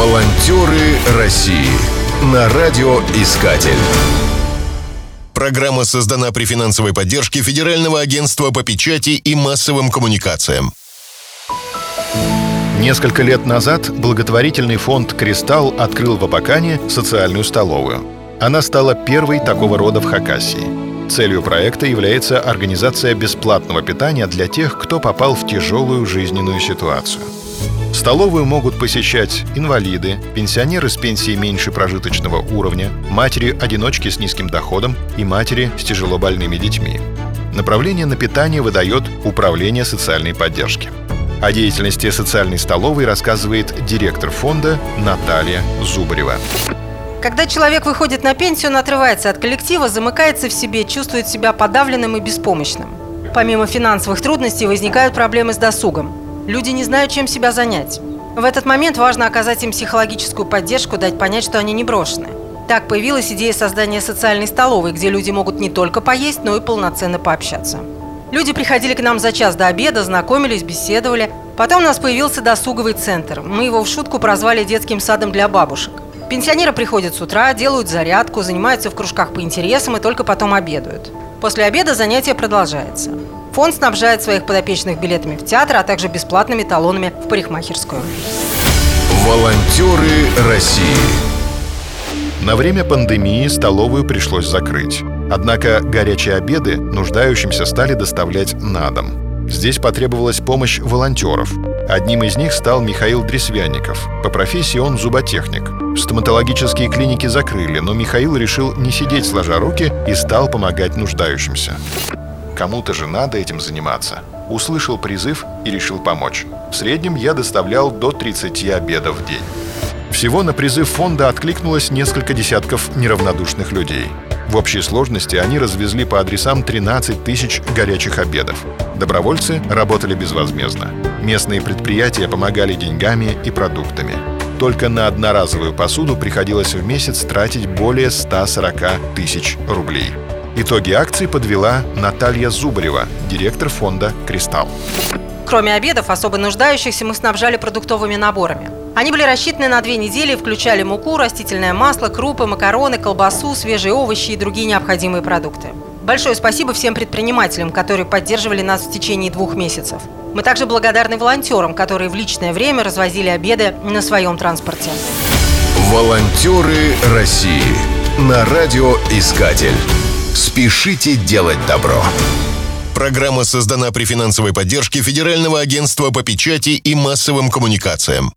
Волонтеры России на радиоискатель. Программа создана при финансовой поддержке Федерального агентства по печати и массовым коммуникациям. Несколько лет назад благотворительный фонд «Кристалл» открыл в Абакане социальную столовую. Она стала первой такого рода в Хакасии. Целью проекта является организация бесплатного питания для тех, кто попал в тяжелую жизненную ситуацию – Столовую могут посещать инвалиды, пенсионеры с пенсией меньше прожиточного уровня, матери-одиночки с низким доходом и матери с тяжело больными детьми. Направление на питание выдает Управление социальной поддержки. О деятельности социальной столовой рассказывает директор фонда Наталья Зубарева. Когда человек выходит на пенсию, он отрывается от коллектива, замыкается в себе, чувствует себя подавленным и беспомощным. Помимо финансовых трудностей возникают проблемы с досугом. Люди не знают, чем себя занять. В этот момент важно оказать им психологическую поддержку, дать понять, что они не брошены. Так появилась идея создания социальной столовой, где люди могут не только поесть, но и полноценно пообщаться. Люди приходили к нам за час до обеда, знакомились, беседовали. Потом у нас появился досуговый центр. Мы его в шутку прозвали детским садом для бабушек. Пенсионеры приходят с утра, делают зарядку, занимаются в кружках по интересам и только потом обедают. После обеда занятие продолжается. Фонд снабжает своих подопечных билетами в театр, а также бесплатными талонами в парикмахерскую. Волонтеры России. На время пандемии столовую пришлось закрыть. Однако горячие обеды нуждающимся стали доставлять на дом. Здесь потребовалась помощь волонтеров. Одним из них стал Михаил Дресвянников. По профессии он зуботехник. Стоматологические клиники закрыли, но Михаил решил не сидеть сложа руки и стал помогать нуждающимся. Кому-то же надо этим заниматься. Услышал призыв и решил помочь. В среднем я доставлял до 30 обедов в день. Всего на призыв фонда откликнулось несколько десятков неравнодушных людей. В общей сложности они развезли по адресам 13 тысяч горячих обедов. Добровольцы работали безвозмездно. Местные предприятия помогали деньгами и продуктами. Только на одноразовую посуду приходилось в месяц тратить более 140 тысяч рублей. Итоги акции подвела Наталья Зубарева, директор фонда «Кристалл». Кроме обедов, особо нуждающихся мы снабжали продуктовыми наборами. Они были рассчитаны на две недели и включали муку, растительное масло, крупы, макароны, колбасу, свежие овощи и другие необходимые продукты. Большое спасибо всем предпринимателям, которые поддерживали нас в течение двух месяцев. Мы также благодарны волонтерам, которые в личное время развозили обеды на своем транспорте. Волонтеры России на радиоискатель. Спешите делать добро. Программа создана при финансовой поддержке Федерального агентства по печати и массовым коммуникациям.